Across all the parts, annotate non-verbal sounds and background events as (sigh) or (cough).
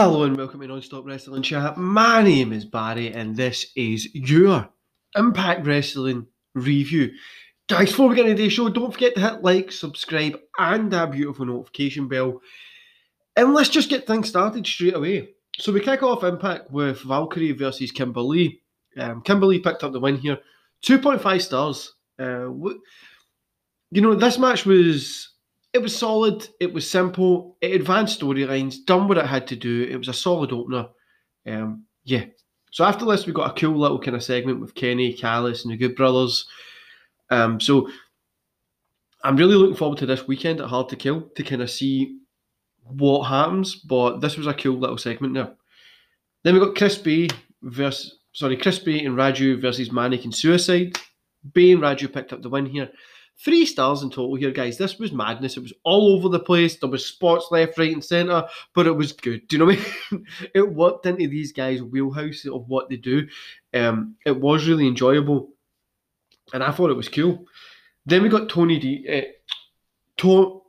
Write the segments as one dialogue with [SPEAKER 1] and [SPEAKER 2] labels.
[SPEAKER 1] Hello and welcome to Non-Stop Wrestling Chat. My name is Barry and this is your Impact Wrestling review. Guys, before we get into the show, don't forget to hit like, subscribe, and that beautiful notification bell. And let's just get things started straight away. So we kick off Impact with Valkyrie versus Kimber Lee. Um, Kimber Lee picked up the win here, 2.5 stars. Uh, you know, this match was it was solid. It was simple. It advanced storylines, done what it had to do. It was a solid opener. Um, yeah. So after this, we got a cool little kind of segment with Kenny, Callis, and the Good Brothers. Um, so I'm really looking forward to this weekend at Hard to Kill to kind of see what happens. But this was a cool little segment there. Then we got Chris Bey versus sorry, Chris Bey and Raju versus Manik and Suicide. Bey and Raju picked up the win here. Three stars in total here, guys. This was madness. It was all over the place. There was spots left, right, and centre, but it was good. Do you know what I mean? (laughs) it worked into these guys' wheelhouse of what they do. Um, it was really enjoyable, and I thought it was cool. Then we got Tony D. Uh, to-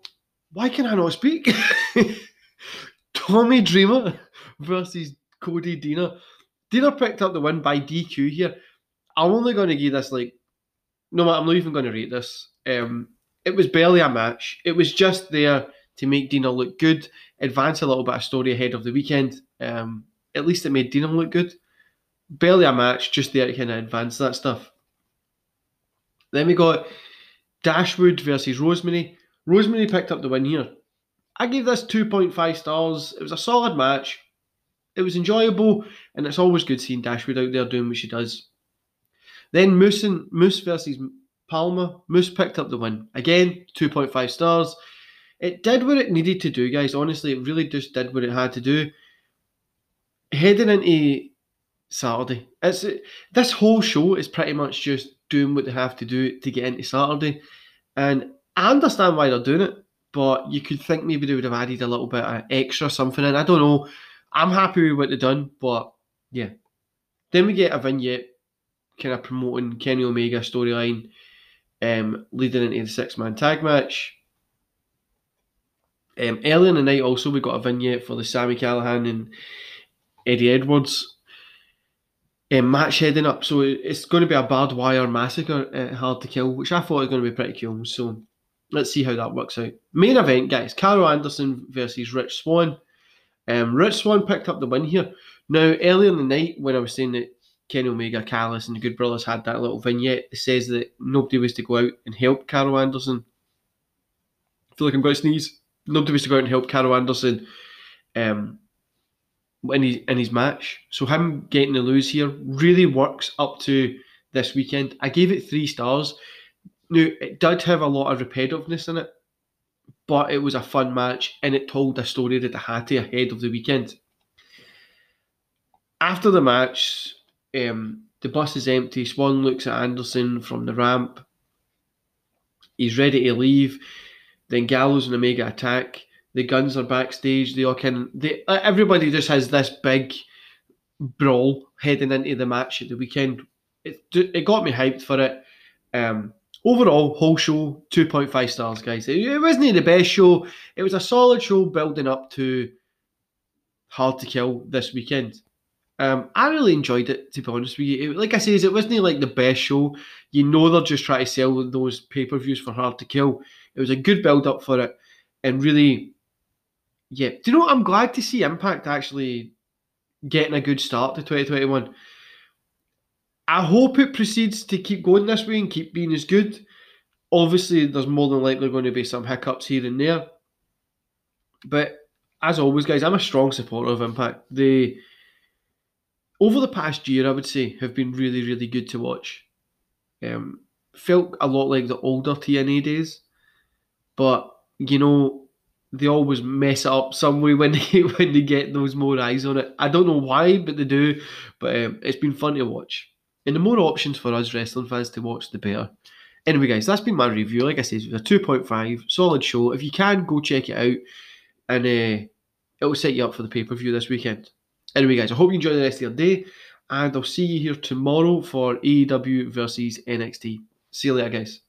[SPEAKER 1] Why can I not speak? (laughs) Tommy Dreamer versus Cody Dina. Deaner picked up the win by DQ here. I'm only going to give this like no, I'm not even going to rate this. Um, it was barely a match. It was just there to make Deaner look good, advance a little bit of story ahead of the weekend. Um, at least it made Deaner look good. Barely a match, just there to kind of advance that stuff. Then we got Dashwood versus Rosemary. Rosemary picked up the win here. I gave this 2.5 stars. It was a solid match. It was enjoyable, and it's always good seeing Dashwood out there doing what she does. Then Moose and Moose versus Palmer. Moose picked up the win. Again, 2.5 stars. It did what it needed to do, guys. Honestly, it really just did what it had to do. Heading into Saturday, it's this whole show is pretty much just doing what they have to do to get into Saturday, and I understand why they're doing it. But you could think maybe they would have added a little bit of extra something in. I don't know. I'm happy with what they've done, but yeah. Then we get a vignette kind of promoting Kenny Omega storyline, um, leading into the six man tag match. Um, earlier in the night, also we got a vignette for the Sami Callihan and Eddie Edwards um, match heading up. So it's going to be a barbed wire massacre, uh, hard to kill, which I thought was going to be pretty cool. So let's see how that works out. Main event, guys: Karl Anderson versus Rich Swann. Um, Rich Swann picked up the win here. Now, earlier in the night, when I was saying that Kenny Omega, Callis, and the Good Brothers had that little vignette that says that nobody was to go out and help Karl Anderson. I feel like I'm going to sneeze. Nobody was to go out and help Karl Anderson um, in, his, in his match. So him getting the lose here really works up to this weekend. I gave it three stars. Now, it did have a lot of repetitiveness in it, but it was a fun match and it told a story that it had to ahead of the weekend. After the match, um, the bus is empty. Swan looks at Anderson from the ramp. He's ready to leave. Then Gallows and Omega attack. The guns are backstage. They all can. They everybody just has this big brawl heading into the match at the weekend. It it got me hyped for it. Um, overall, whole show two point five stars, guys. It, it wasn't the best show. It was a solid show building up to Hard to Kill this weekend. Um, I really enjoyed it, to be honest with you. It, like I says, it wasn't like the best show. You know they're just trying to sell those pay per views for Hard to Kill. It was a good build up for it, and really, yeah. Do you know what? I'm glad to see Impact actually getting a good start to 2021. I hope it proceeds to keep going this way and keep being as good. Obviously, there's more than likely going to be some hiccups here and there, but as always, guys, I'm a strong supporter of Impact. They over the past year, I would say, have been really, really good to watch. Um, felt a lot like the older TNA days, but you know they always mess it up some way when (laughs) they when they get those more eyes on it. I don't know why, but they do. But um, it's been fun to watch, and the more options for us wrestling fans to watch, the better. Anyway, guys, that's been my review. Like I said, it was a two point five, solid show. If you can, go check it out, and uh, it will set you up for the pay per view this weekend. Anyway, guys, I hope you enjoy the rest of your day, and I'll see you here tomorrow for AEW versus NXT. See you later, guys.